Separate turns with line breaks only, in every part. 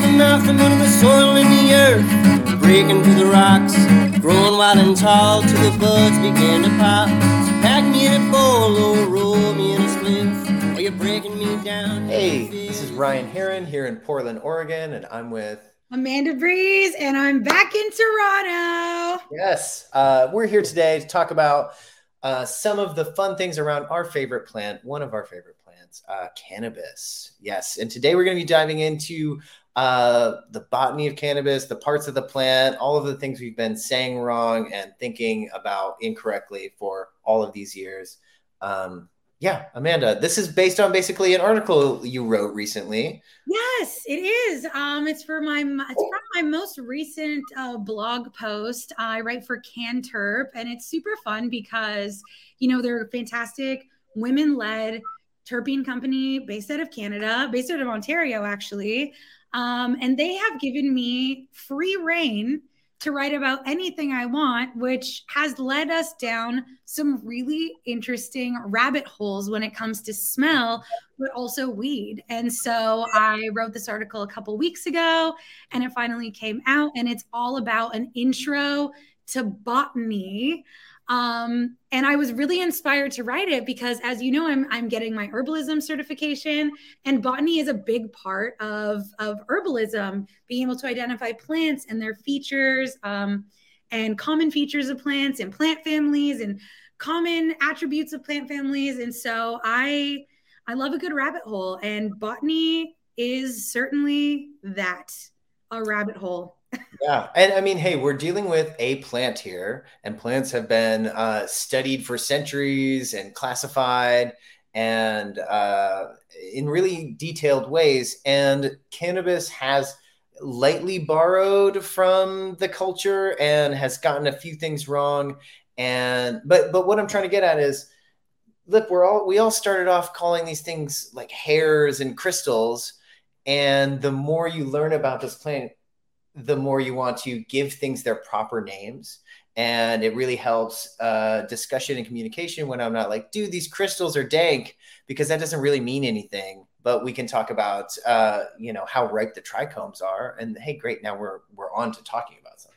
the nothing but the soil in the earth, breaking through the rocks, growing wild and tall till the buds begin to pop. So pack me in a bowl or roll me in a spliff, or you're breaking me down.
Hey, this is Ryan Heron here in Portland, Oregon, and I'm with
Amanda Breeze, and I'm back in Toronto.
Yes, uh, we're here today to talk about uh, some of the fun things around our favorite plant, one of our favorite plants, uh, cannabis. Yes, and today we're going to be diving into uh, the botany of cannabis, the parts of the plant, all of the things we've been saying wrong and thinking about incorrectly for all of these years. Um, yeah, Amanda, this is based on basically an article you wrote recently.
Yes, it is. Um, it's for my it's from my most recent uh, blog post. I write for Canterp, and it's super fun because you know they're a fantastic women-led terpene company based out of Canada, based out of Ontario, actually. Um, and they have given me free reign to write about anything I want, which has led us down some really interesting rabbit holes when it comes to smell, but also weed. And so I wrote this article a couple weeks ago and it finally came out, and it's all about an intro to botany. Um, and I was really inspired to write it because, as you know, I'm I'm getting my herbalism certification, and botany is a big part of of herbalism. Being able to identify plants and their features, um, and common features of plants and plant families, and common attributes of plant families. And so I I love a good rabbit hole, and botany is certainly that a rabbit hole
yeah and i mean hey we're dealing with a plant here and plants have been uh, studied for centuries and classified and uh, in really detailed ways and cannabis has lightly borrowed from the culture and has gotten a few things wrong and but but what i'm trying to get at is look we're all we all started off calling these things like hairs and crystals and the more you learn about this plant the more you want to give things their proper names. And it really helps uh, discussion and communication when i'm not like dude these crystals are dank because that doesn't really mean anything. But we can talk about uh, you know how ripe the trichomes are. And hey great now we're we're on to talking about something.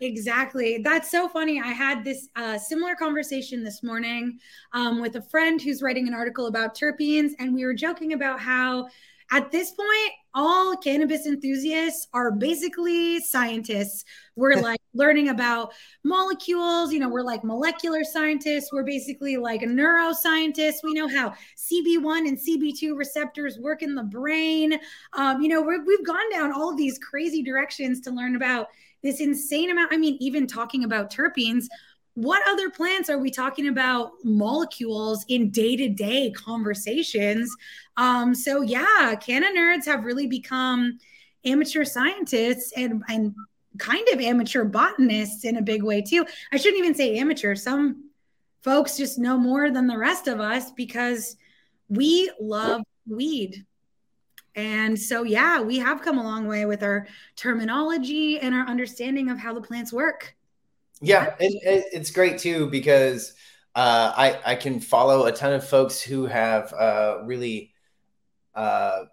Exactly. That's so funny. I had this uh, similar conversation this morning um, with a friend who's writing an article about terpenes, and we were joking about how at this point, all cannabis enthusiasts are basically scientists. We're like learning about molecules, you know, we're like molecular scientists. We're basically like neuroscientists. We know how CB1 and CB2 receptors work in the brain. Um, you know, we have gone down all of these crazy directions to learn about this insane amount. I mean, even talking about terpenes, what other plants are we talking about molecules in day-to-day conversations? Um so yeah canna nerds have really become amateur scientists and and kind of amateur botanists in a big way too. I shouldn't even say amateur. Some folks just know more than the rest of us because we love weed. And so yeah we have come a long way with our terminology and our understanding of how the plants work
yeah, and it's great too because uh, I I can follow a ton of folks who have uh, really uh,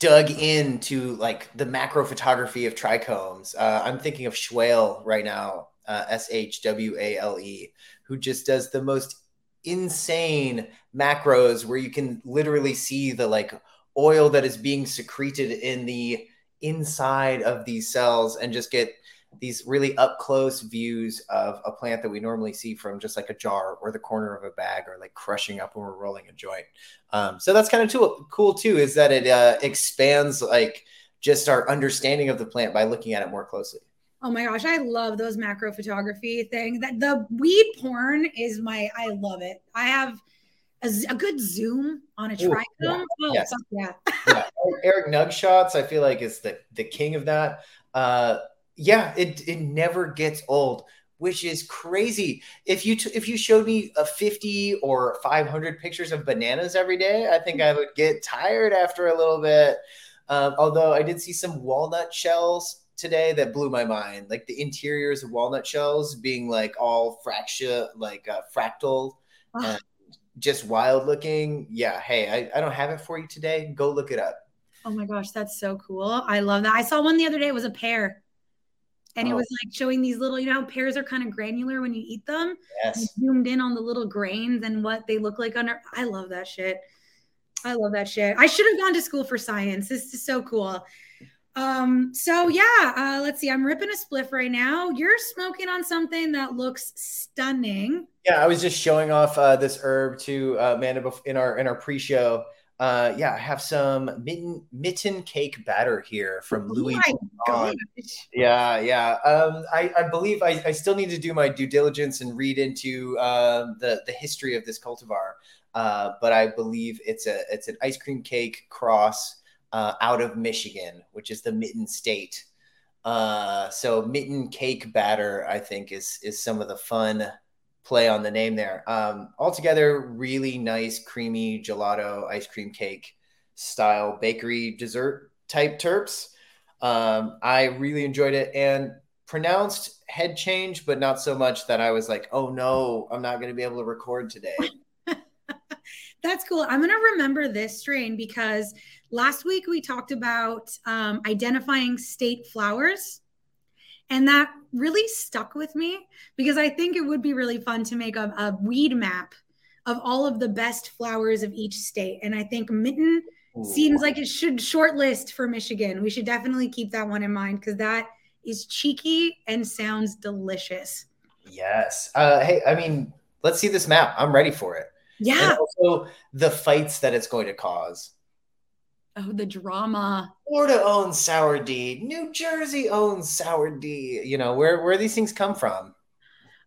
dug into like the macro photography of trichomes. Uh, I'm thinking of Shwale right now, uh, S H W A L E, who just does the most insane macros where you can literally see the like oil that is being secreted in the inside of these cells and just get these really up close views of a plant that we normally see from just like a jar or the corner of a bag or like crushing up when we're rolling a joint. Um, so that's kind of too, cool too, is that it uh, expands like just our understanding of the plant by looking at it more closely.
Oh my gosh, I love those macro photography things. That the weed porn is my I love it. I have a, a good zoom on a trichome. Yeah. Oh, yes.
yeah. yeah. Eric Nug shots, I feel like is the the king of that. Uh, yeah, it it never gets old, which is crazy. If you t- if you showed me a 50 or 500 pictures of bananas every day, I think I would get tired after a little bit. Um, although I did see some walnut shells today that blew my mind, like the interiors of walnut shells being like all fracture, like uh, fractal, just wild looking. Yeah, hey, I, I don't have it for you today. Go look it up.
Oh my gosh, that's so cool. I love that. I saw one the other day. It was a pear. And oh. it was like showing these little, you know, pears are kind of granular when you eat them.
Yes.
zoomed in on the little grains and what they look like under. I love that shit. I love that shit. I should have gone to school for science. This is so cool. Um, so yeah, uh, let's see. I'm ripping a spliff right now. You're smoking on something that looks stunning.
Yeah, I was just showing off uh, this herb to uh, Amanda in our in our pre-show. Uh, yeah, I have some mitten mitten cake batter here from oh Louis. Oh yeah, yeah. Um, I, I believe I, I still need to do my due diligence and read into uh, the the history of this cultivar. Uh, but I believe it's a it's an ice cream cake cross uh, out of Michigan, which is the Mitten State. Uh, so Mitten Cake Batter, I think, is is some of the fun play on the name there. Um, altogether, really nice, creamy gelato ice cream cake style bakery dessert type terps. Um, I really enjoyed it and pronounced head change, but not so much that I was like, oh no, I'm not going to be able to record today.
That's cool. I'm going to remember this strain because last week we talked about um, identifying state flowers. And that really stuck with me because I think it would be really fun to make a, a weed map of all of the best flowers of each state. And I think Mitten Ooh. seems like it should shortlist for Michigan. We should definitely keep that one in mind because that is cheeky and sounds delicious.
Yes. Uh, hey, I mean, let's see this map. I'm ready for it.
Yeah.
And also the fights that it's going to cause.
Oh, the drama.
Florida owns Sour D. New Jersey owns Sour D. You know, where where these things come from.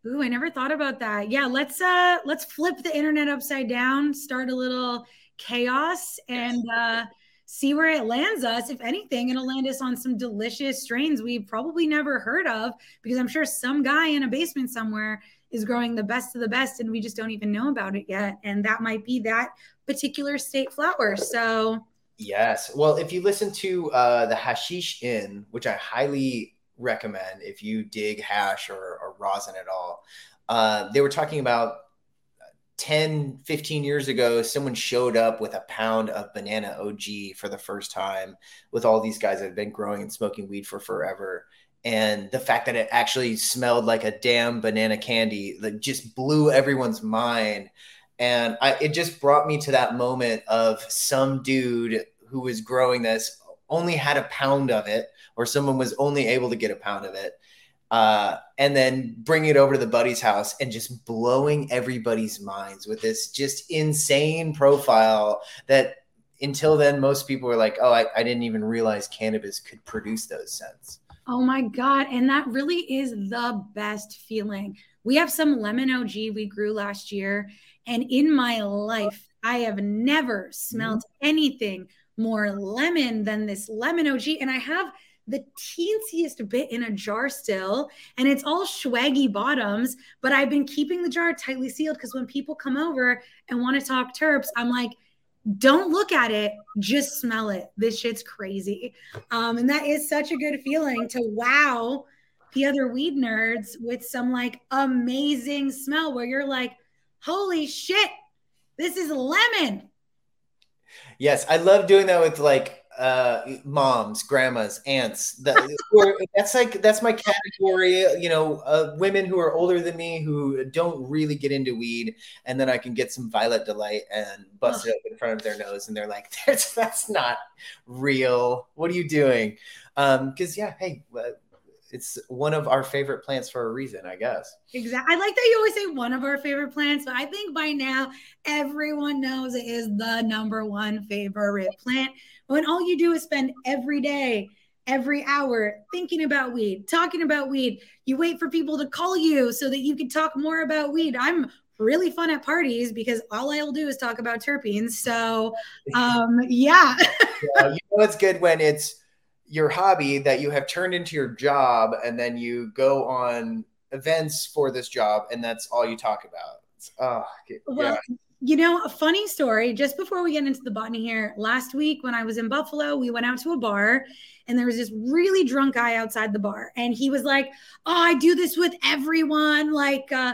Ooh, I never thought about that. Yeah, let's uh let's flip the internet upside down, start a little chaos and uh see where it lands us. If anything, it'll land us on some delicious strains we've probably never heard of because I'm sure some guy in a basement somewhere is growing the best of the best and we just don't even know about it yet. And that might be that particular state flower. So,
yes. Well, if you listen to uh, the Hashish Inn, which I highly recommend if you dig hash or, or rosin at all, uh, they were talking about 10, 15 years ago, someone showed up with a pound of banana OG for the first time with all these guys that have been growing and smoking weed for forever and the fact that it actually smelled like a damn banana candy that just blew everyone's mind and I, it just brought me to that moment of some dude who was growing this only had a pound of it or someone was only able to get a pound of it uh, and then bringing it over to the buddy's house and just blowing everybody's minds with this just insane profile that until then most people were like oh I, I didn't even realize cannabis could produce those scents
Oh my God. And that really is the best feeling. We have some lemon OG we grew last year. And in my life, I have never smelled mm-hmm. anything more lemon than this lemon OG. And I have the teensiest bit in a jar still, and it's all swaggy bottoms. But I've been keeping the jar tightly sealed because when people come over and want to talk terps, I'm like, don't look at it, just smell it. This shit's crazy. Um, and that is such a good feeling to wow the other weed nerds with some like amazing smell where you're like, holy shit, this is lemon.
Yes, I love doing that with like uh moms grandmas aunts that, that's like that's my category you know uh, women who are older than me who don't really get into weed and then i can get some violet delight and bust oh. it up in front of their nose and they're like that's that's not real what are you doing um because yeah hey it's one of our favorite plants for a reason, I guess.
Exactly. I like that you always say one of our favorite plants, but I think by now everyone knows it is the number one favorite plant. When all you do is spend every day, every hour thinking about weed, talking about weed, you wait for people to call you so that you can talk more about weed. I'm really fun at parties because all I'll do is talk about terpenes. So, um, yeah.
yeah you know, it's good when it's your hobby that you have turned into your job and then you go on events for this job and that's all you talk about. oh,
well, you know, a funny story just before we get into the botany here. Last week, when I was in Buffalo, we went out to a bar and there was this really drunk guy outside the bar. And he was like, Oh, I do this with everyone. Like, uh,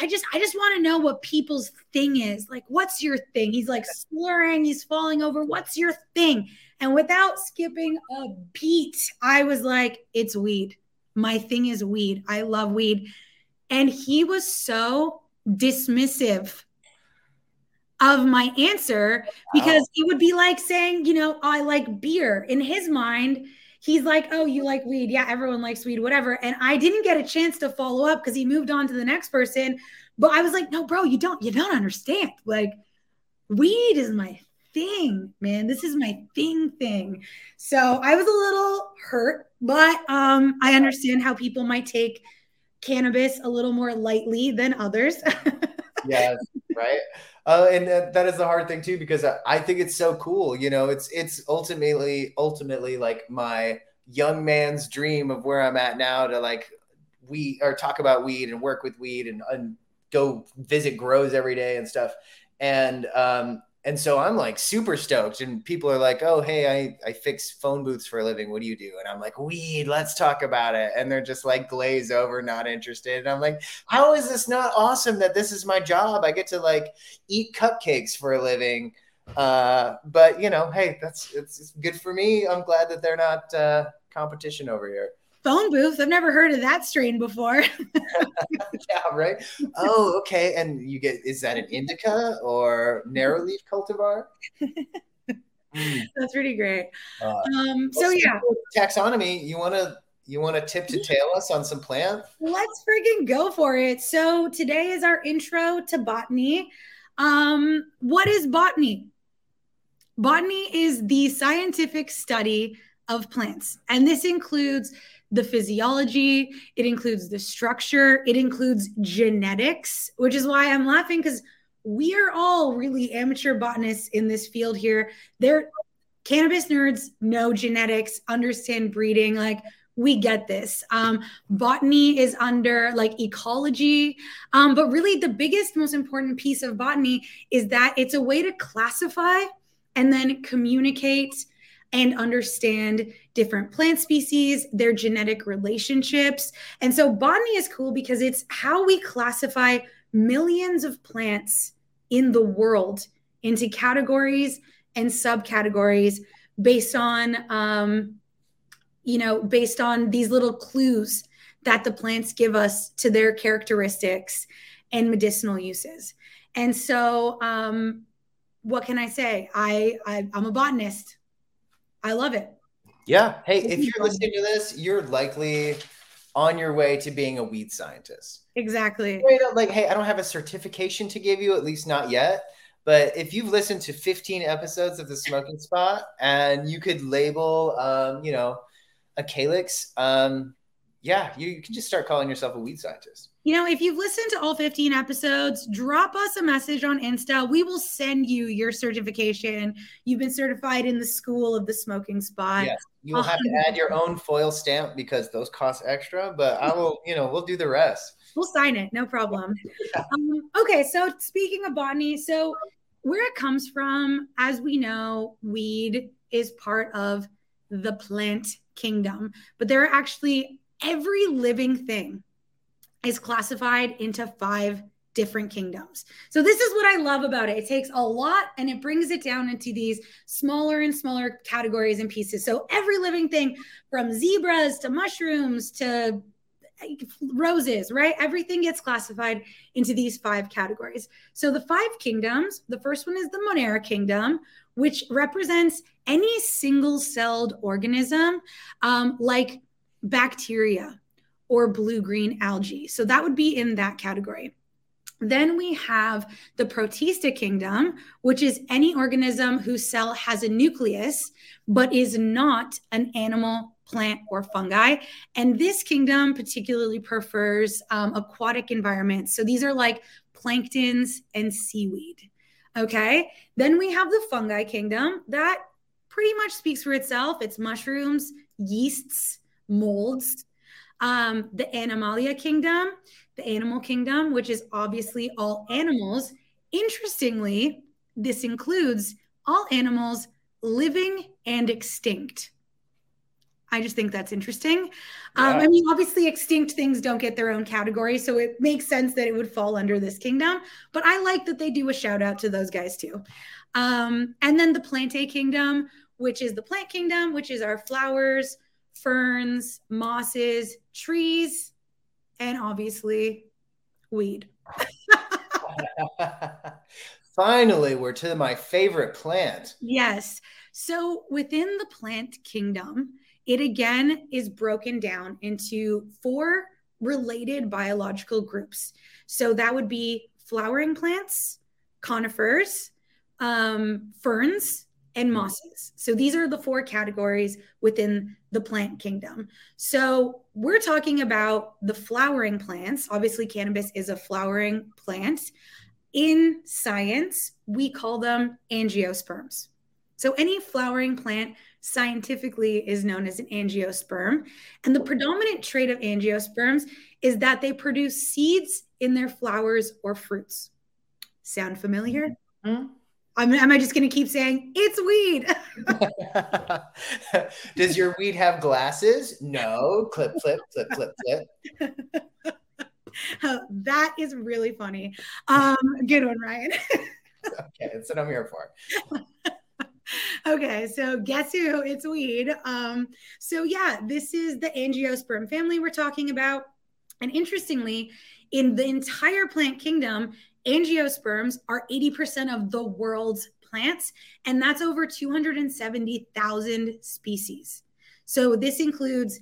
I just, I just want to know what people's thing is. Like, what's your thing? He's like slurring, he's falling over. What's your thing? And without skipping a beat, I was like, It's weed. My thing is weed. I love weed. And he was so dismissive of my answer because wow. it would be like saying, you know, I like beer. In his mind, he's like, oh, you like weed. Yeah, everyone likes weed, whatever. And I didn't get a chance to follow up because he moved on to the next person. But I was like, no, bro, you don't, you don't understand. Like, weed is my thing, man. This is my thing thing. So I was a little hurt, but um, I understand how people might take cannabis a little more lightly than others.
yes, right. Uh, and uh, that is the hard thing too, because I, I think it's so cool. You know, it's it's ultimately ultimately like my young man's dream of where I'm at now to like we or talk about weed and work with weed and, and go visit grows every day and stuff. And um, and so I'm like super stoked. And people are like, oh, hey, I, I fix phone booths for a living. What do you do? And I'm like, weed, let's talk about it. And they're just like glaze over, not interested. And I'm like, how is this not awesome that this is my job? I get to like eat cupcakes for a living. Uh, but you know, hey, that's it's, it's good for me. I'm glad that they're not uh, competition over here
phone booth. I've never heard of that strain before.
yeah, right. Oh, okay. And you get is that an indica or narrow leaf cultivar?
Mm. That's pretty great. Uh, um, so yeah,
taxonomy. You want to you want to tip to tail us on some plants?
Let's freaking go for it. So today is our intro to botany. Um, what is botany? Botany is the scientific study of plants, and this includes the physiology, it includes the structure, it includes genetics, which is why I'm laughing because we are all really amateur botanists in this field here. They're cannabis nerds know genetics, understand breeding, like we get this. Um, botany is under like ecology, um, but really the biggest, most important piece of botany is that it's a way to classify and then communicate and understand different plant species, their genetic relationships. And so botany is cool because it's how we classify millions of plants in the world into categories and subcategories based on um, you know based on these little clues that the plants give us to their characteristics and medicinal uses. And so um, what can i say? I, I i'm a botanist I love it.
Yeah. Hey, if you're listening to this, you're likely on your way to being a weed scientist.
Exactly.
Like, hey, I don't have a certification to give you, at least not yet. But if you've listened to 15 episodes of the Smoking Spot and you could label, um, you know, a calyx, um, yeah, you, you can just start calling yourself a weed scientist.
You know, if you've listened to all 15 episodes, drop us a message on Insta. We will send you your certification. You've been certified in the school of the smoking spot.
Yes. You will have to add your own foil stamp because those cost extra, but I will, you know, we'll do the rest.
We'll sign it, no problem. um, okay, so speaking of botany, so where it comes from, as we know, weed is part of the plant kingdom, but there are actually every living thing is classified into five different kingdoms. So this is what I love about it. It takes a lot and it brings it down into these smaller and smaller categories and pieces. So every living thing from zebras to mushrooms to roses, right? Everything gets classified into these five categories. So the five kingdoms, the first one is the Monera kingdom, which represents any single-celled organism um, like bacteria, or blue green algae. So that would be in that category. Then we have the Protista kingdom, which is any organism whose cell has a nucleus but is not an animal, plant, or fungi. And this kingdom particularly prefers um, aquatic environments. So these are like planktons and seaweed. Okay. Then we have the fungi kingdom that pretty much speaks for itself. It's mushrooms, yeasts, molds, um, the Animalia kingdom, the animal kingdom, which is obviously all animals, Interestingly, this includes all animals living and extinct. I just think that's interesting. Um, I mean, obviously, extinct things don't get their own category, so it makes sense that it would fall under this kingdom. But I like that they do a shout out to those guys too. Um, and then the Plantae kingdom, which is the plant kingdom, which is our flowers, ferns, mosses, trees, and obviously weed.
Finally, we're to my favorite plant.
Yes. So within the plant kingdom, it again is broken down into four related biological groups. So that would be flowering plants, conifers, um, ferns, and hmm. mosses. So these are the four categories within the plant kingdom. So we're talking about the flowering plants. Obviously, cannabis is a flowering plant. In science, we call them angiosperms. So any flowering plant scientifically is known as an angiosperm. And the predominant trait of angiosperms is that they produce seeds in their flowers or fruits. Sound familiar? Mm-hmm. Am I just going to keep saying it's weed?
Does your weed have glasses? No. Clip, clip, clip, clip, clip.
that is really funny. Um, good one, Ryan.
okay, that's what I'm here for
okay, so guess who? It's weed. Um, so yeah, this is the angiosperm family we're talking about. And interestingly, in the entire plant kingdom, angiosperms are 80% of the world's plants, and that's over 270,000 species. So this includes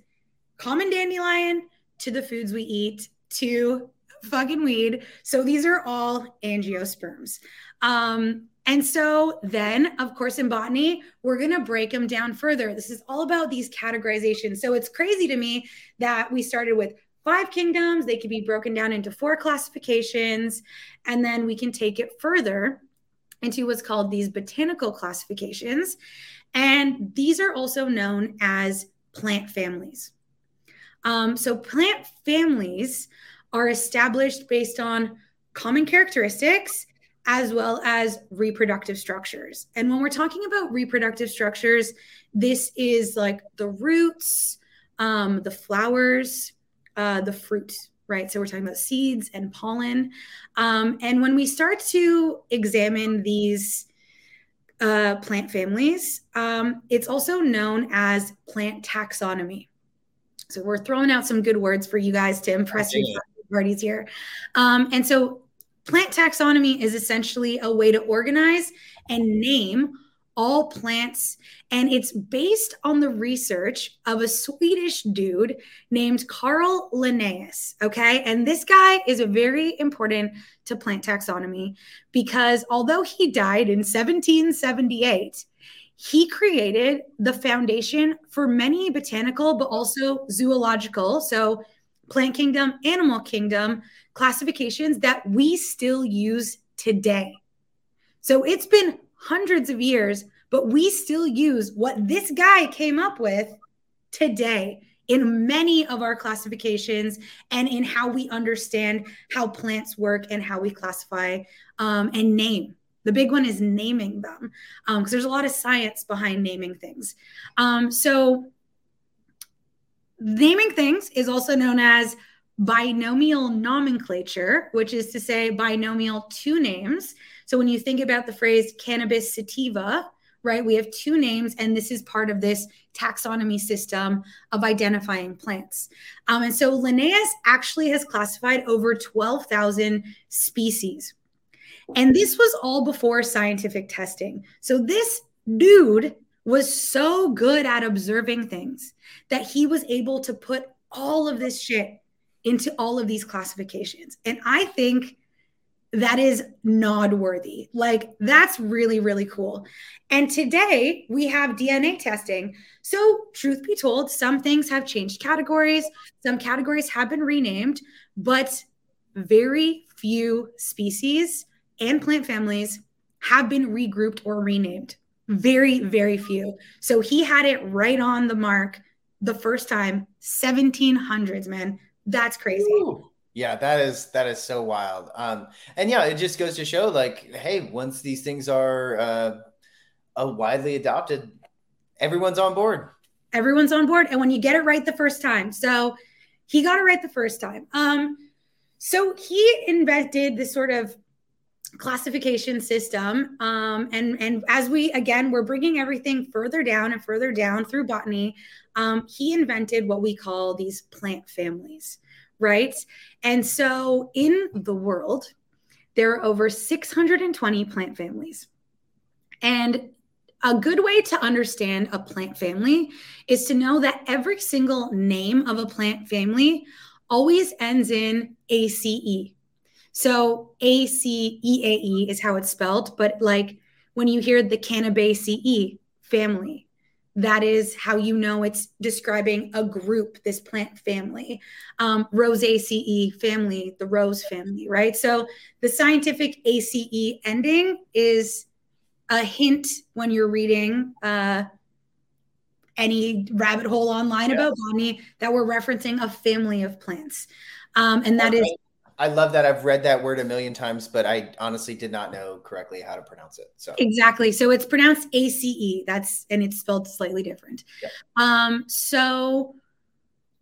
common dandelion to the foods we eat to fucking weed. So these are all angiosperms. Um, and so then, of course, in botany, we're going to break them down further. This is all about these categorizations. So it's crazy to me that we started with five kingdoms. They could be broken down into four classifications. And then we can take it further into what's called these botanical classifications. And these are also known as plant families. Um, so plant families are established based on common characteristics as well as reproductive structures. And when we're talking about reproductive structures, this is like the roots, um, the flowers, uh, the fruit, right? So we're talking about seeds and pollen. Um, and when we start to examine these uh, plant families, um, it's also known as plant taxonomy. So we're throwing out some good words for you guys to impress your parties here. Um, and so Plant taxonomy is essentially a way to organize and name all plants. And it's based on the research of a Swedish dude named Carl Linnaeus. Okay. And this guy is very important to plant taxonomy because although he died in 1778, he created the foundation for many botanical, but also zoological. So, plant kingdom, animal kingdom classifications that we still use today. So it's been hundreds of years, but we still use what this guy came up with today in many of our classifications and in how we understand how plants work and how we classify um, and name. The big one is naming them because um, there's a lot of science behind naming things. Um, so, naming things is also known as binomial nomenclature, which is to say binomial two names. So when you think about the phrase cannabis sativa, right, we have two names, and this is part of this taxonomy system of identifying plants. Um, and so Linnaeus actually has classified over 12,000 species. And this was all before scientific testing. So this dude was so good at observing things that he was able to put all of this shit into all of these classifications. And I think that is nod worthy. Like, that's really, really cool. And today we have DNA testing. So, truth be told, some things have changed categories, some categories have been renamed, but very few species and plant families have been regrouped or renamed. Very, very few. So, he had it right on the mark the first time, 1700s, man. That's crazy. Ooh.
Yeah, that is that is so wild. Um, and yeah, it just goes to show, like, hey, once these things are uh, uh, widely adopted, everyone's on board.
Everyone's on board, and when you get it right the first time, so he got it right the first time. Um, so he invented this sort of classification system um, and and as we again we're bringing everything further down and further down through botany um, he invented what we call these plant families right? And so in the world there are over 620 plant families. And a good way to understand a plant family is to know that every single name of a plant family always ends in ACE so A C E A E is how it's spelled, but like when you hear the Cannabaceae family, that is how you know it's describing a group, this plant family. Um, Rosaceae family, the rose family, right? So the scientific ACE ending is a hint when you're reading uh, any rabbit hole online yeah. about botany that we're referencing a family of plants. Um, and that okay. is
I love that. I've read that word a million times, but I honestly did not know correctly how to pronounce it. So
exactly. So it's pronounced A C E. That's and it's spelled slightly different. Yeah. Um, so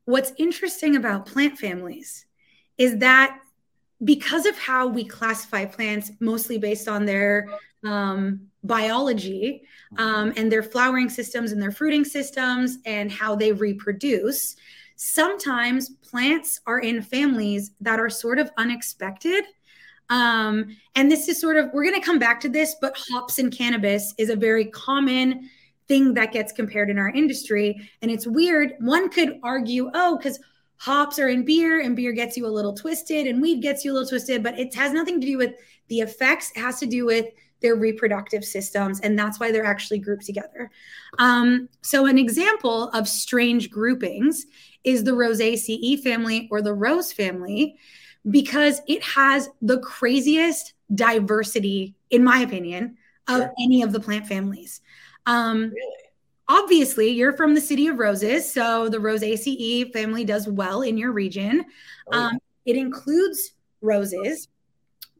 what's interesting about plant families is that because of how we classify plants, mostly based on their um, biology um, and their flowering systems and their fruiting systems and how they reproduce, sometimes plants are in families that are sort of unexpected. Um, and this is sort of, we're going to come back to this, but hops and cannabis is a very common thing that gets compared in our industry. And it's weird. One could argue, oh, because hops are in beer and beer gets you a little twisted and weed gets you a little twisted, but it has nothing to do with the effects. It has to do with their reproductive systems. And that's why they're actually grouped together. Um, so, an example of strange groupings is the Rosaceae family or the Rose family because it has the craziest diversity, in my opinion, of sure. any of the plant families. Um, really? Obviously, you're from the city of roses, so the Rosaceae family does well in your region. Oh, yeah. um, it includes roses,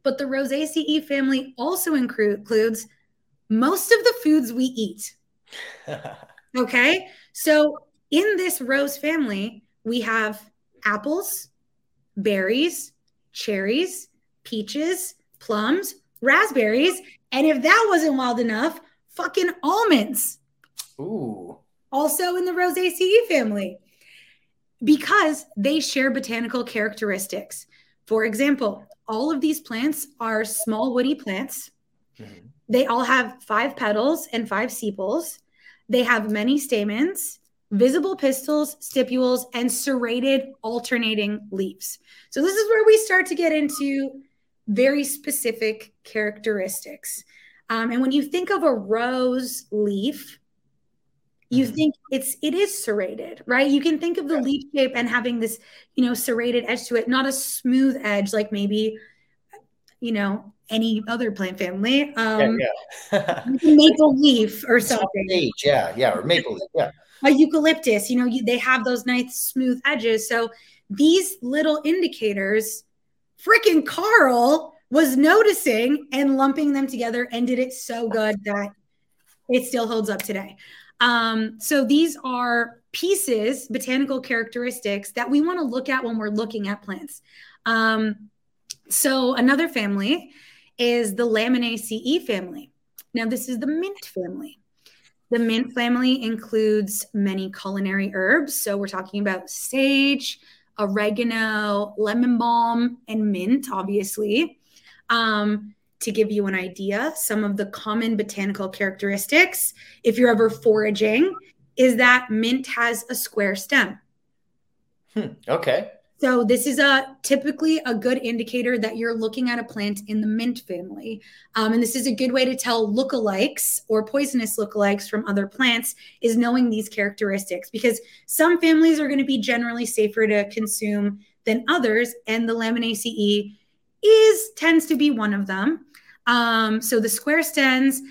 but the Rosaceae family also includes most of the foods we eat. okay, so in this rose family, we have apples, berries, cherries, peaches, plums, raspberries, and if that wasn't wild enough, fucking almonds.
Ooh.
Also in the Rosaceae family because they share botanical characteristics. For example, all of these plants are small woody plants. Mm-hmm. They all have five petals and five sepals. They have many stamens visible pistils, stipules, and serrated alternating leaves. So this is where we start to get into very specific characteristics. Um, and when you think of a rose leaf, you mm-hmm. think it's it is serrated, right? You can think of the leaf shape and having this, you know, serrated edge to it, not a smooth edge like maybe, you know, any other plant family. Um, yeah, yeah. maple leaf or something.
Age, yeah, yeah, or maple leaf, yeah
a eucalyptus, you know, you, they have those nice smooth edges. So these little indicators, freaking Carl was noticing and lumping them together and did it so good that it still holds up today. Um, so these are pieces, botanical characteristics that we want to look at when we're looking at plants. Um, so another family is the Laminaceae family. Now, this is the mint family. The mint family includes many culinary herbs. So we're talking about sage, oregano, lemon balm, and mint, obviously. Um, to give you an idea, some of the common botanical characteristics, if you're ever foraging, is that mint has a square stem.
Hmm, okay.
So this is a typically a good indicator that you're looking at a plant in the mint family. Um, and this is a good way to tell lookalikes or poisonous lookalikes from other plants is knowing these characteristics because some families are going to be generally safer to consume than others. And the Laminaceae is tends to be one of them. Um, so the square stems,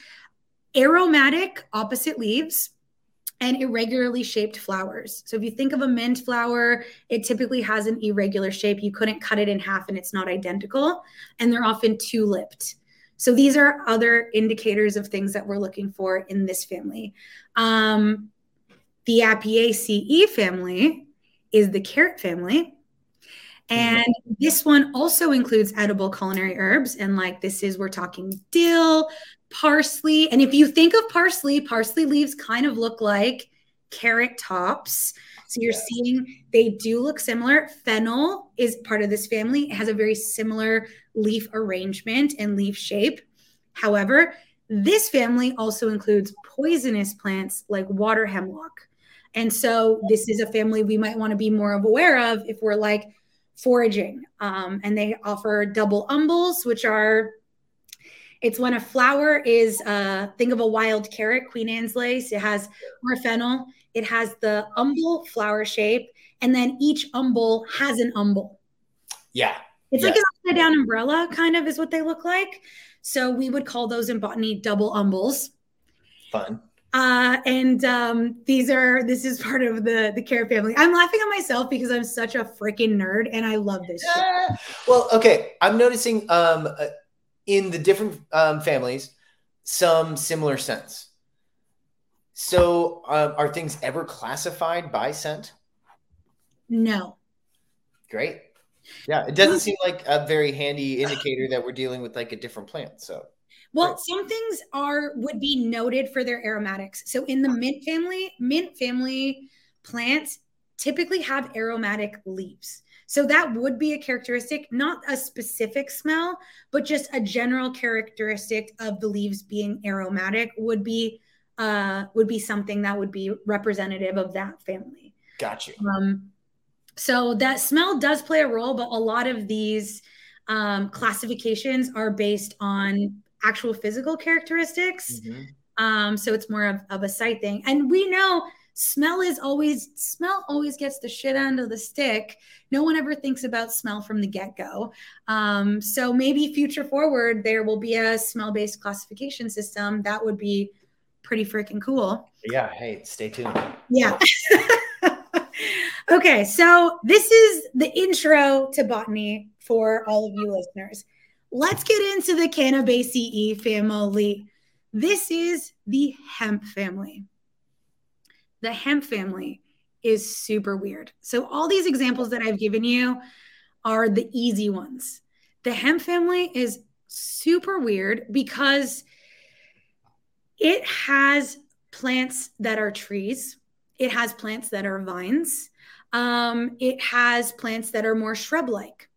aromatic opposite leaves, and irregularly shaped flowers. So if you think of a mint flower, it typically has an irregular shape. You couldn't cut it in half and it's not identical. And they're often two lipped. So these are other indicators of things that we're looking for in this family. Um, the Apiaceae family is the carrot family. And this one also includes edible culinary herbs. And like this is, we're talking dill, parsley. And if you think of parsley, parsley leaves kind of look like carrot tops. So you're yes. seeing they do look similar. Fennel is part of this family. It has a very similar leaf arrangement and leaf shape. However, this family also includes poisonous plants like water hemlock. And so this is a family we might want to be more aware of if we're like foraging. Um, and they offer double umbels, which are it's when a flower is uh think of a wild carrot, Queen Anne's lace. It has more fennel. It has the umbel flower shape, and then each umbel has an umbel.
Yeah.
It's like an upside down umbrella, kind of is what they look like. So we would call those in botany double umbels.
Fun.
Uh, and um, these are this is part of the the carrot family. I'm laughing at myself because I'm such a freaking nerd and I love this.
Yeah. Well, okay, I'm noticing um, uh, in the different um, families some similar scents. So, uh, are things ever classified by scent?
No.
Great. Yeah, it doesn't seem like a very handy indicator that we're dealing with like a different plant. So
well, some things are would be noted for their aromatics. So in the mint family, mint family plants typically have aromatic leaves. So that would be a characteristic, not a specific smell, but just a general characteristic of the leaves being aromatic would be uh, would be something that would be representative of that family.
Gotcha.
Um, so that smell does play a role, but a lot of these um, classifications are based on actual physical characteristics. Mm-hmm. Um, so it's more of, of a sight thing. And we know smell is always smell always gets the shit end of the stick. No one ever thinks about smell from the get-go. Um, so maybe future forward there will be a smell-based classification system that would be pretty freaking cool.
Yeah, hey, stay tuned.
Yeah. okay, so this is the intro to botany for all of you listeners. Let's get into the Cannabaceae family. This is the hemp family. The hemp family is super weird. So, all these examples that I've given you are the easy ones. The hemp family is super weird because it has plants that are trees, it has plants that are vines, um, it has plants that are more shrub like.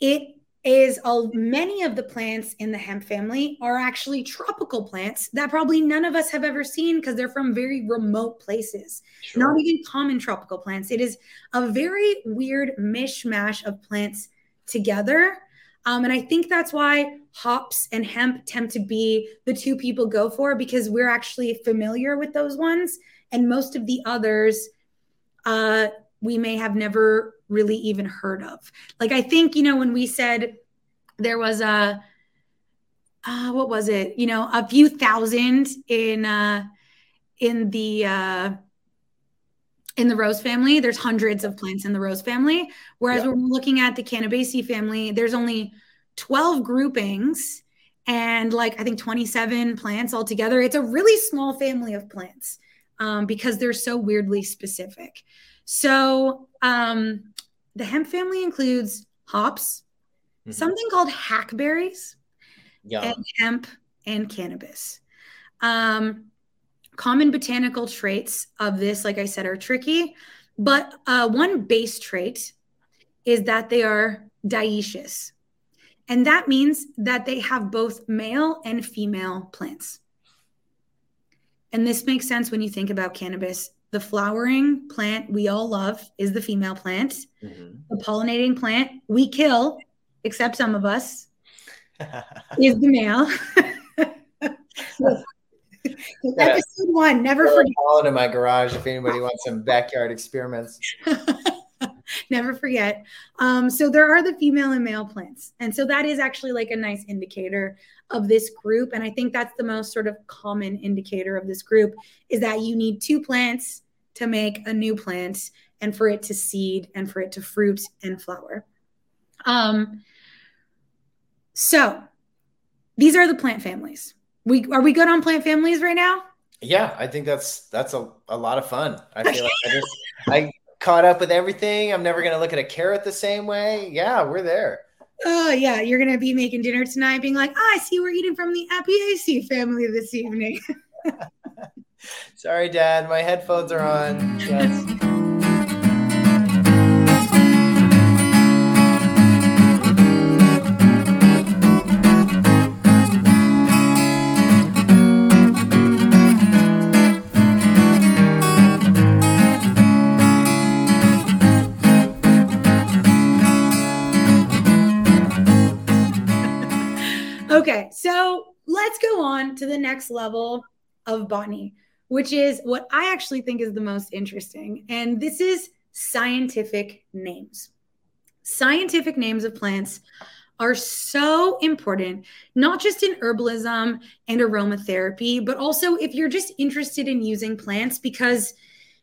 It is all many of the plants in the hemp family are actually tropical plants that probably none of us have ever seen because they're from very remote places. Sure. not even common tropical plants. It is a very weird mishmash of plants together. Um, and i think that's why hops and hemp tend to be the two people go for because we're actually familiar with those ones. And most of the others uh, we may have never really even heard of. Like I think, you know, when we said there was a uh, what was it? You know, a few thousand in uh in the uh in the rose family, there's hundreds of plants in the rose family. Whereas yeah. when we're looking at the Cannabaceae family, there's only 12 groupings and like I think 27 plants altogether. It's a really small family of plants um, because they're so weirdly specific. So um, the hemp family includes hops, mm-hmm. something called hackberries, and hemp and cannabis. Um, common botanical traits of this, like I said, are tricky, but uh, one base trait is that they are dioecious. And that means that they have both male and female plants. And this makes sense when you think about cannabis the flowering plant we all love is the female plant. Mm-hmm. The pollinating plant we kill, except some of us, is the male. Episode one, never forget.
Call it in my garage if anybody wants some backyard experiments.
never forget. Um, so there are the female and male plants. And so that is actually like a nice indicator of this group. And I think that's the most sort of common indicator of this group is that you need two plants to make a new plant and for it to seed and for it to fruit and flower. Um, so these are the plant families. We are we good on plant families right now?
Yeah, I think that's that's a, a lot of fun. I feel like I just I caught up with everything. I'm never gonna look at a carrot the same way. Yeah, we're there.
Oh yeah, you're gonna be making dinner tonight, being like, oh, I see we're eating from the Apiaceae family this evening.
Sorry, Dad, my headphones are on. Yes.
Let's go on to the next level of botany, which is what I actually think is the most interesting. And this is scientific names. Scientific names of plants are so important, not just in herbalism and aromatherapy, but also if you're just interested in using plants because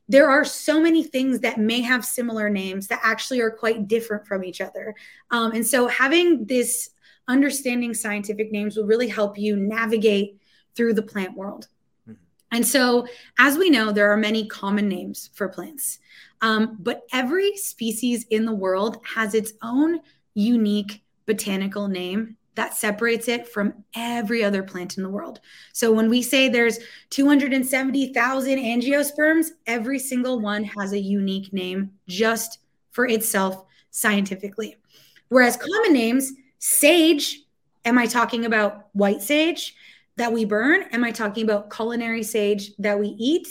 there are so many things that may have similar names that actually are quite different from each other. Um, and so having this understanding scientific names will really help you navigate through the plant world. Mm-hmm. And so, as we know, there are many common names for plants, um, but every species in the world has its own unique botanical name that separates it from every other plant in the world. So when we say there's 270,000 angiosperms, every single one has a unique name just for itself scientifically. Whereas common names, Sage, am I talking about white sage that we burn? Am I talking about culinary sage that we eat?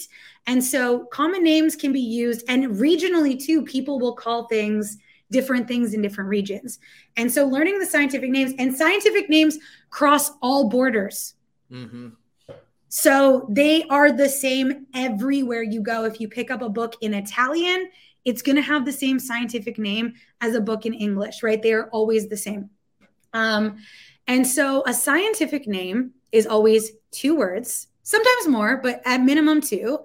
And so common names can be used, and regionally too, people will call things different things in different regions. And so learning the scientific names and scientific names cross all borders. Mm-hmm. So they are the same everywhere you go. If you pick up a book in Italian, it's going to have the same scientific name as a book in English, right? They are always the same. Um, and so a scientific name is always two words, sometimes more, but at minimum two.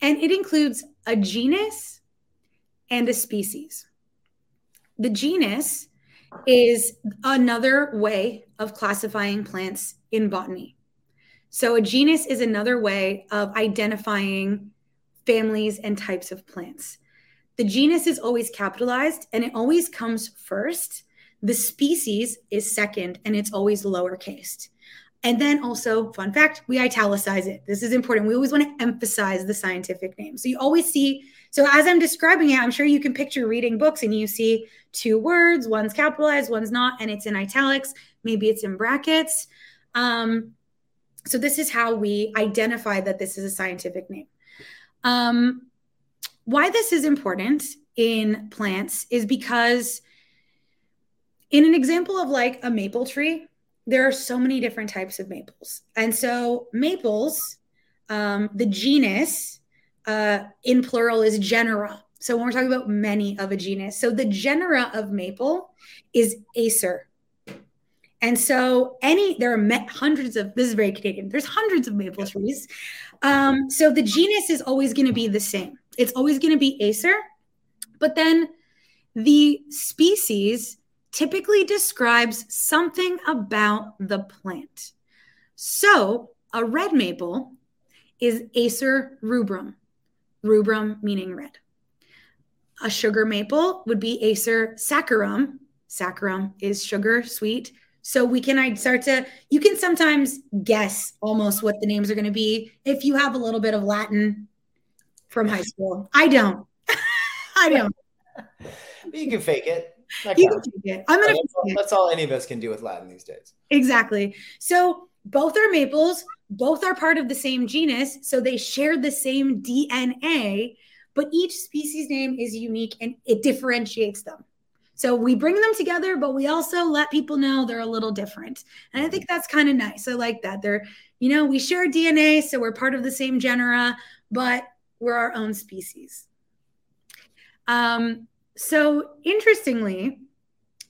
And it includes a genus and a species. The genus is another way of classifying plants in botany. So, a genus is another way of identifying families and types of plants. The genus is always capitalized and it always comes first the species is second and it's always lowercase. And then also, fun fact, we italicize it. This is important. We always want to emphasize the scientific name. So you always see, so as I'm describing it, I'm sure you can picture reading books and you see two words, one's capitalized, one's not, and it's in italics. Maybe it's in brackets. Um, so this is how we identify that this is a scientific name. Um, why this is important in plants is because in an example of like a maple tree, there are so many different types of maples. And so maples, um, the genus uh, in plural is genera. So when we're talking about many of a genus, so the genera of maple is Acer. And so any there are hundreds of this is very Canadian. There's hundreds of maple trees. Um, so the genus is always going to be the same. It's always going to be Acer, but then the species typically describes something about the plant. So, a red maple is Acer rubrum, rubrum meaning red. A sugar maple would be Acer saccharum. Saccharum is sugar, sweet. So we can I start to, you can sometimes guess almost what the names are going to be if you have a little bit of Latin from high school. I don't. I don't.
you can fake it.
You can it. I'm gonna.
That's all, that's all any of us can do with Latin these days.
Exactly. So both are maples. Both are part of the same genus, so they share the same DNA. But each species name is unique and it differentiates them. So we bring them together, but we also let people know they're a little different. And I think that's kind of nice. I like that. They're, you know, we share DNA, so we're part of the same genera, but we're our own species. Um, So, interestingly,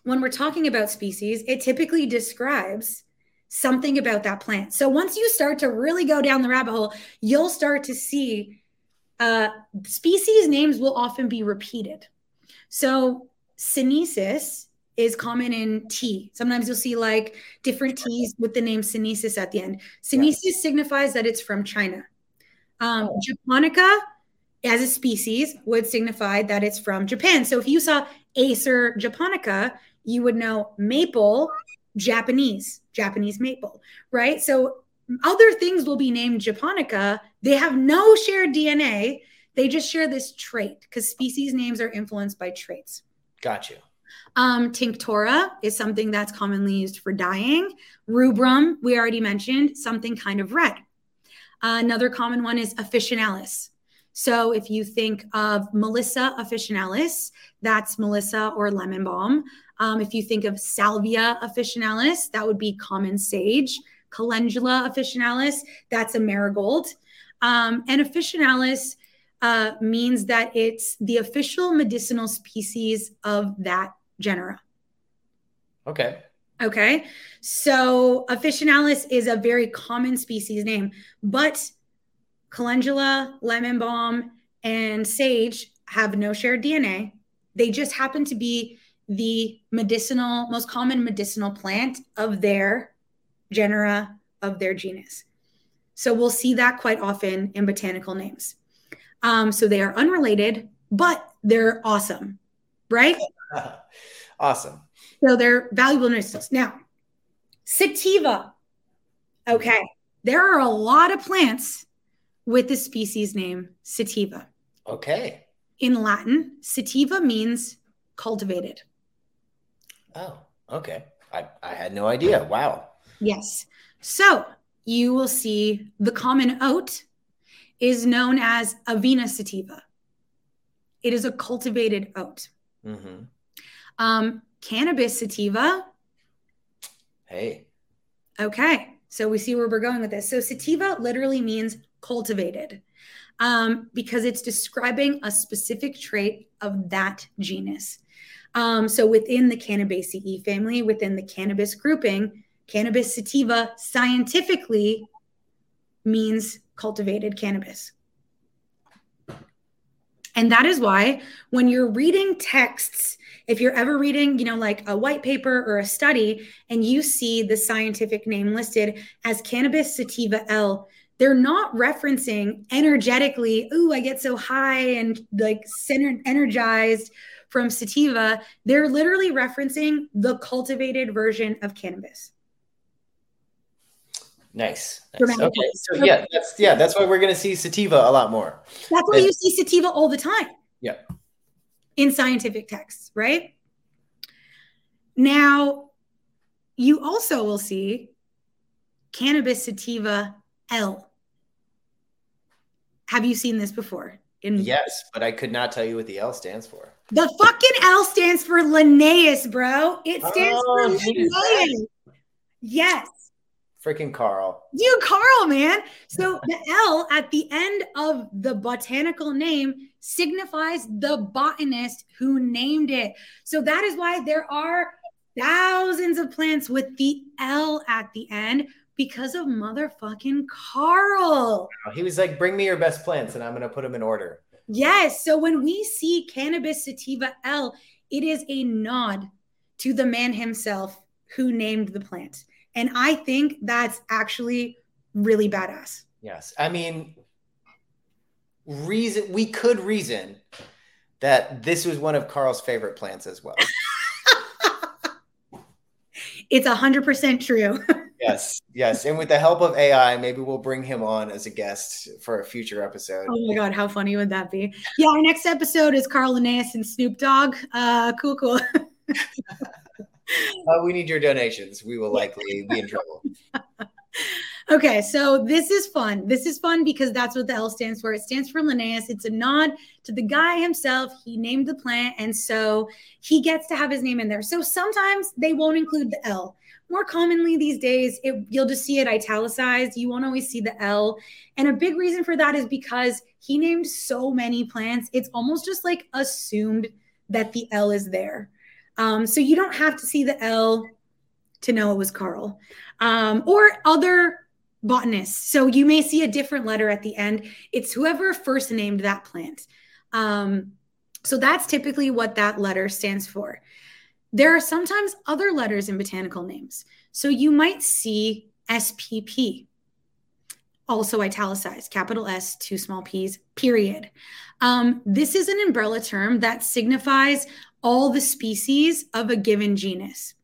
when we're talking about species, it typically describes something about that plant. So, once you start to really go down the rabbit hole, you'll start to see uh, species names will often be repeated. So, Sinensis is common in tea. Sometimes you'll see like different teas with the name Sinensis at the end. Sinensis yeah. signifies that it's from China. Um, Japonica as a species would signify that it's from Japan. So if you saw Acer japonica, you would know maple, Japanese, Japanese maple, right? So other things will be named japonica. They have no shared DNA. They just share this trait because species names are influenced by traits.
Got you.
Um, tinctoria is something that's commonly used for dyeing. Rubrum, we already mentioned, something kind of red. Uh, another common one is officinalis. So if you think of Melissa officinalis, that's Melissa or lemon balm. Um, if you think of Salvia officinalis, that would be common sage. Calendula officinalis, that's a marigold. Um, and officinalis uh, means that it's the official medicinal species of that genera.
Okay.
Okay. So officinalis is a very common species name, but calendula, lemon balm, and sage have no shared DNA. They just happen to be the medicinal, most common medicinal plant of their genera, of their genus. So we'll see that quite often in botanical names. Um, so they are unrelated, but they're awesome, right?
awesome.
So they're valuable nuisance. Now, sativa. Okay. There are a lot of plants with the species name sativa.
Okay.
In Latin, sativa means cultivated.
Oh, okay. I, I had no idea. Wow.
Yes. So you will see the common oat is known as Avena sativa. It is a cultivated oat. Mm-hmm. Um, cannabis sativa.
Hey.
Okay. So we see where we're going with this. So sativa literally means cultivated um, because it's describing a specific trait of that genus. Um, so within the Cannabaceae family, within the cannabis grouping, cannabis sativa scientifically means cultivated cannabis. And that is why when you're reading texts, if you're ever reading, you know, like a white paper or a study, and you see the scientific name listed as cannabis sativa L, they're not referencing energetically, ooh, I get so high and like centered, energized from sativa. They're literally referencing the cultivated version of cannabis.
Nice. nice. Okay. So yeah, that's yeah, that's why we're gonna see sativa a lot more.
That's why and, you see sativa all the time.
Yeah.
In scientific texts, right? Now, you also will see cannabis sativa L. Have you seen this before?
In yes, but I could not tell you what the L stands for.
The fucking L stands for Linnaeus, bro. It stands oh, for Linnaeus. Yes.
Freaking Carl.
You, Carl, man. So the L at the end of the botanical name signifies the botanist who named it. So that is why there are thousands of plants with the L at the end because of motherfucking Carl.
He was like, bring me your best plants and I'm going to put them in order.
Yes. So when we see cannabis sativa L, it is a nod to the man himself who named the plant. And I think that's actually really badass.
Yes. I mean, reason we could reason that this was one of Carl's favorite plants as well.
it's a hundred percent true.
yes, yes. And with the help of AI, maybe we'll bring him on as a guest for a future episode.
Oh my god, how funny would that be? Yeah, our next episode is Carl Linnaeus and Snoop Dogg. Uh, cool, cool.
uh, we need your donations. We will likely be in trouble.
Okay, so this is fun. This is fun because that's what the L stands for. It stands for Linnaeus. It's a nod to the guy himself. He named the plant, and so he gets to have his name in there. So sometimes they won't include the L. More commonly these days, it, you'll just see it italicized. You won't always see the L. And a big reason for that is because he named so many plants, it's almost just like assumed that the L is there. Um, so you don't have to see the L to know it was Carl um, or other botanists. So you may see a different letter at the end. It's whoever first named that plant. Um, so that's typically what that letter stands for. There are sometimes other letters in botanical names. So you might see SPP, also italicized, capital S, two small p's, period. Um, this is an umbrella term that signifies all the species of a given genus.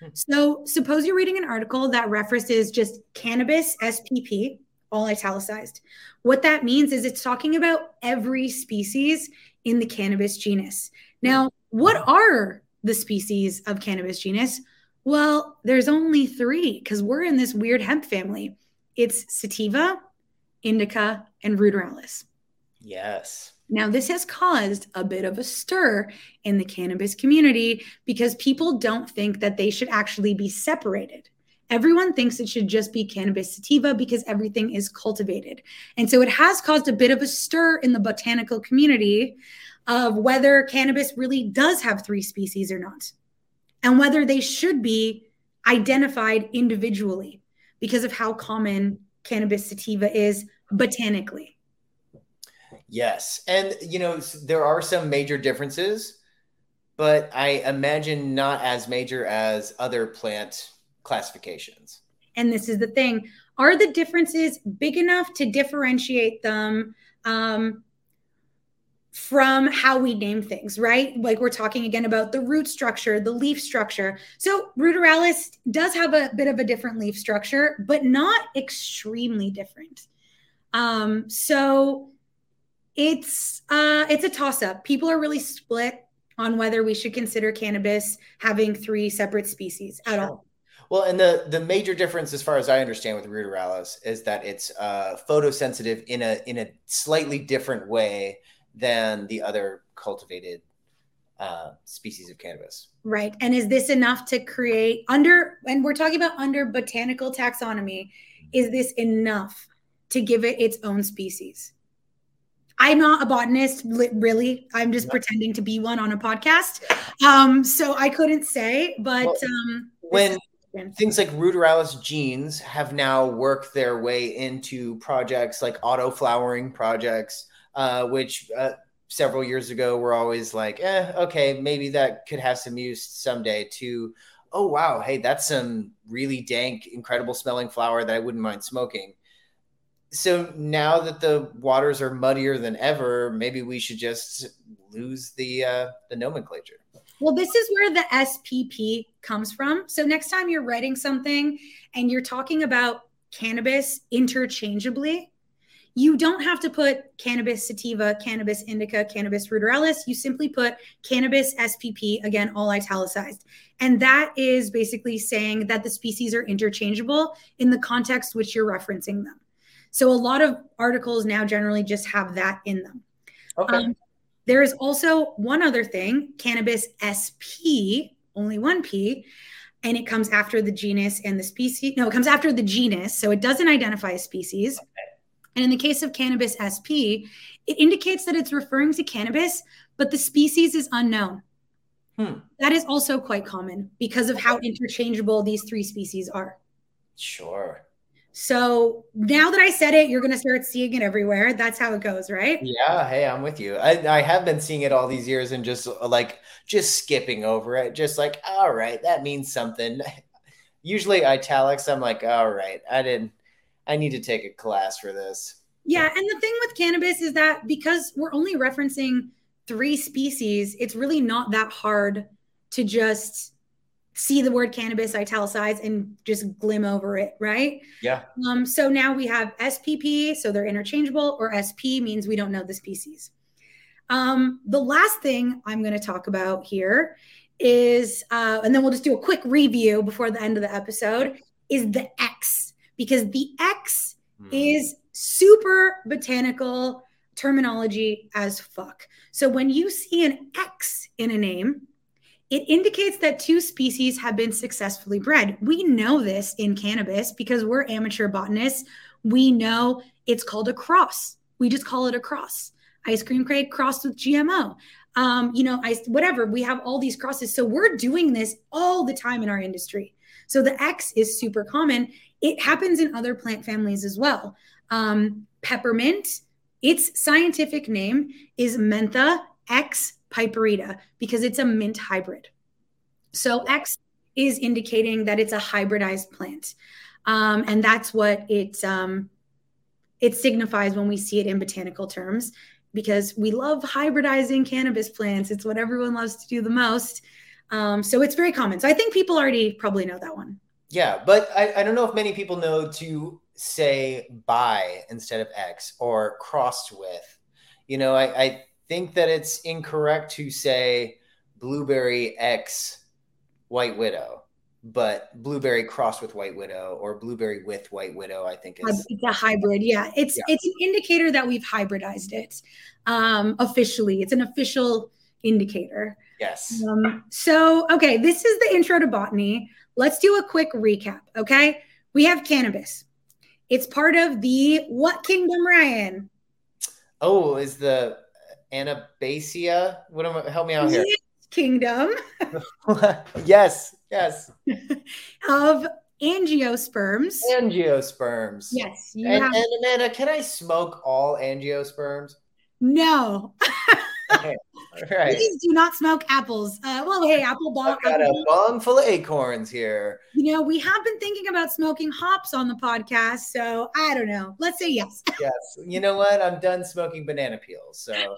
Hmm. So, suppose you're reading an article that references just cannabis SPP, all italicized. What that means is it's talking about every species in the cannabis genus. Now, what are the species of cannabis genus? Well, there's only three because we're in this weird hemp family. It's sativa, indica, and ruderalis.
Yes.
Now, this has caused a bit of a stir in the cannabis community because people don't think that they should actually be separated. Everyone thinks it should just be cannabis sativa because everything is cultivated. And so it has caused a bit of a stir in the botanical community of whether cannabis really does have three species or not, and whether they should be identified individually because of how common cannabis sativa is botanically.
Yes. And, you know, there are some major differences, but I imagine not as major as other plant classifications.
And this is the thing are the differences big enough to differentiate them um, from how we name things, right? Like we're talking again about the root structure, the leaf structure. So Ruderalis does have a bit of a different leaf structure, but not extremely different. Um, so it's uh, it's a toss up. People are really split on whether we should consider cannabis having three separate species at all.
Well, and the the major difference, as far as I understand, with ruderalis is that it's uh, photosensitive in a in a slightly different way than the other cultivated uh, species of cannabis.
Right. And is this enough to create under? And we're talking about under botanical taxonomy. Is this enough to give it its own species? I'm not a botanist, really. I'm just pretending to be one on a podcast. Um, so I couldn't say, but well, um,
when things like ruderalis genes have now worked their way into projects like auto flowering projects, uh, which uh, several years ago were always like, eh, okay, maybe that could have some use someday. To oh wow, hey, that's some really dank, incredible smelling flower that I wouldn't mind smoking so now that the waters are muddier than ever, maybe we should just lose the uh, the nomenclature.
Well, this is where the SPP comes from. So next time you're writing something and you're talking about cannabis interchangeably, you don't have to put cannabis sativa, cannabis indica, cannabis ruderalis. You simply put cannabis SPP, again, all italicized. And that is basically saying that the species are interchangeable in the context which you're referencing them. So a lot of articles now generally just have that in them. Okay. Um, there is also one other thing, cannabis SP, only one P, and it comes after the genus and the species. No, it comes after the genus, so it doesn't identify a species. Okay. And in the case of cannabis SP, it indicates that it's referring to cannabis, but the species is unknown. Hmm. That is also quite common because of how interchangeable these three species are.
Sure.
So now that I said it, you're going to start seeing it everywhere. That's how it goes, right?
Yeah. Hey, I'm with you. I, I have been seeing it all these years and just like just skipping over it. Just like, all right, that means something. Usually italics, I'm like, all right, I didn't, I need to take a class for this.
Yeah. And the thing with cannabis is that because we're only referencing three species, it's really not that hard to just see the word cannabis italicized and just glim over it, right?
Yeah.
Um, so now we have SPP, so they're interchangeable, or SP means we don't know the species. Um, the last thing I'm going to talk about here is, uh, and then we'll just do a quick review before the end of the episode, is the X, because the X mm. is super botanical terminology as fuck. So when you see an X in a name, it indicates that two species have been successfully bred. We know this in cannabis because we're amateur botanists. We know it's called a cross. We just call it a cross. Ice Cream Cake crossed with GMO. Um, you know, I whatever, we have all these crosses. So we're doing this all the time in our industry. So the X is super common. It happens in other plant families as well. Um, peppermint, its scientific name is Mentha X piperita because it's a mint hybrid. So X is indicating that it's a hybridized plant. Um, and that's what it um, it signifies when we see it in botanical terms because we love hybridizing cannabis plants. It's what everyone loves to do the most. Um, so it's very common. So I think people already probably know that one.
Yeah, but I, I don't know if many people know to say by instead of X or crossed with. You know, I, I think that it's incorrect to say blueberry X white widow but blueberry crossed with white widow or blueberry with white widow i think is
it's a hybrid yeah. It's yeah. it's an indicator that we've hybridized it um officially. It's an official indicator.
Yes.
Um, so okay this is the intro to botany let's do a quick recap okay we have cannabis it's part of the what kingdom ryan
oh is the anabasia what am I, help me out here
kingdom
yes Yes.
of angiosperms.
Angiosperms.
Yes.
And, have... and, Amanda, can I smoke all angiosperms?
No. right. Please do not smoke apples. Uh, well, hey, apple bong.
I've got a bong full of acorns here.
You know, we have been thinking about smoking hops on the podcast, so I don't know. Let's say yes.
yes. You know what? I'm done smoking banana peels. So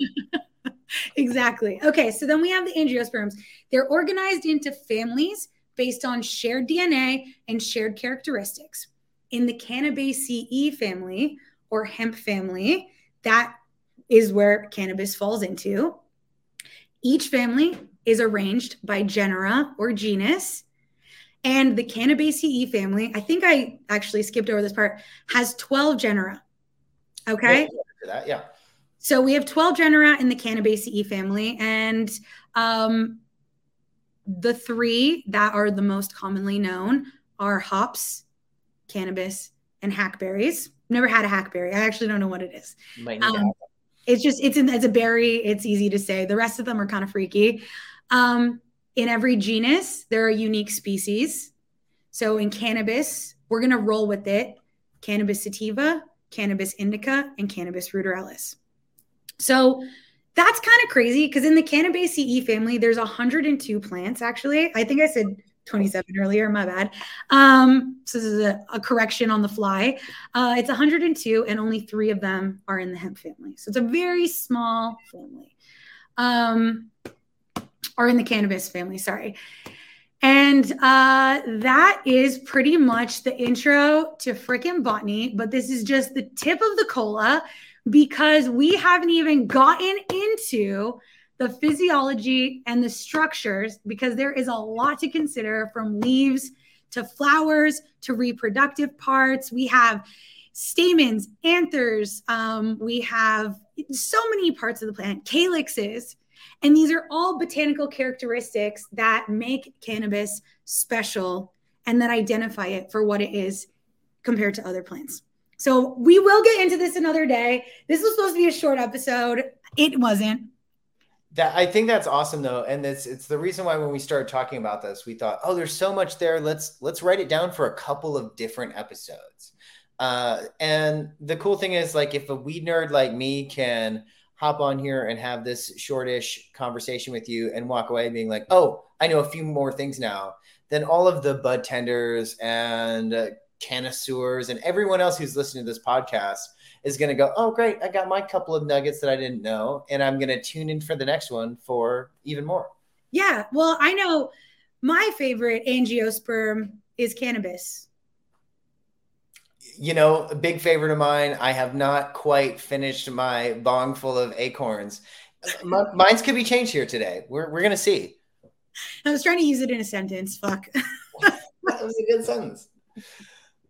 exactly. Okay, so then we have the angiosperms. They're organized into families based on shared DNA and shared characteristics. In the Cannabaceae family or hemp family, that is where cannabis falls into. Each family is arranged by genera or genus. And the Cannabaceae family, I think I actually skipped over this part, has 12 genera. Okay.
Yeah, yeah.
So we have 12 genera in the Cannabaceae family. And um, the three that are the most commonly known are hops, cannabis, and hackberries. Never had a hackberry. I actually don't know what it is. Might Um, it's just it's in, it's a berry. It's easy to say. The rest of them are kind of freaky. Um, in every genus, there are unique species. So in cannabis, we're gonna roll with it: cannabis sativa, cannabis indica, and cannabis ruderalis. So that's kind of crazy because in the Cannabaceae family, there's 102 plants actually. I think I said 27 earlier, my bad. Um, so this is a, a correction on the fly. Uh, it's 102, and only three of them are in the hemp family. So it's a very small family. Um, or in the cannabis family, sorry. And uh, that is pretty much the intro to freaking botany, but this is just the tip of the cola because we haven't even gotten into the physiology and the structures because there is a lot to consider from leaves to flowers to reproductive parts. We have stamens, anthers, um, we have so many parts of the plant, calyxes. And these are all botanical characteristics that make cannabis special and that identify it for what it is compared to other plants. So we will get into this another day. This was supposed to be a short episode. It wasn't.
That I think that's awesome though, and it's it's the reason why when we started talking about this, we thought, oh, there's so much there. Let's let's write it down for a couple of different episodes. Uh, and the cool thing is, like, if a weed nerd like me can hop on here and have this shortish conversation with you and walk away being like, oh, I know a few more things now, then all of the bud tenders and uh, and everyone else who's listening to this podcast is going to go, oh, great. I got my couple of nuggets that I didn't know. And I'm going to tune in for the next one for even more.
Yeah. Well, I know my favorite angiosperm is cannabis.
You know, a big favorite of mine. I have not quite finished my bong full of acorns. My, mine's could be changed here today. We're, we're going to see.
I was trying to use it in a sentence. Fuck.
that was a good sentence.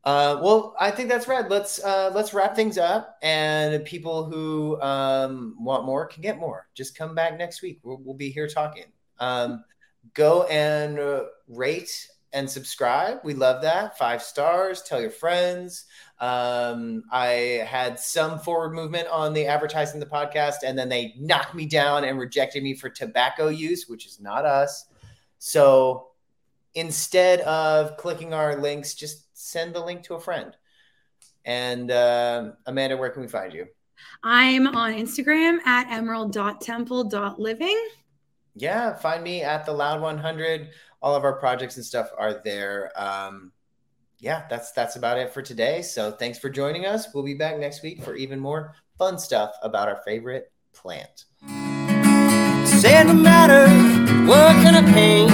Uh, well, I think that's right. Let's uh, let's wrap things up, and people who um, want more can get more. Just come back next week. We'll, we'll be here talking. Um, go and uh, rate and subscribe. We love that. Five stars. Tell your friends. Um, I had some forward movement on the advertising the podcast, and then they knocked me down and rejected me for tobacco use, which is not us. So instead of clicking our links, just send the link to a friend. And uh, Amanda, where can we find you?
I'm on Instagram at emerald.temple.living.
Yeah, find me at the Loud 100. All of our projects and stuff are there. Um, yeah, that's that's about it for today. So thanks for joining us. We'll be back next week for even more fun stuff about our favorite plant.
Say no matter what kind of pain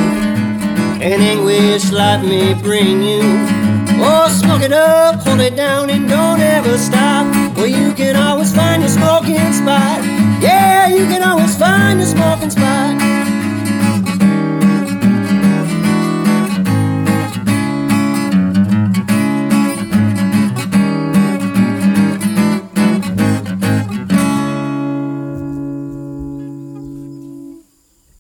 and anguish life may bring you. Oh, smoke it up, hold it down, and don't ever stop. Well, you can always find your smoking spot. Yeah, you can always find your smoking spot.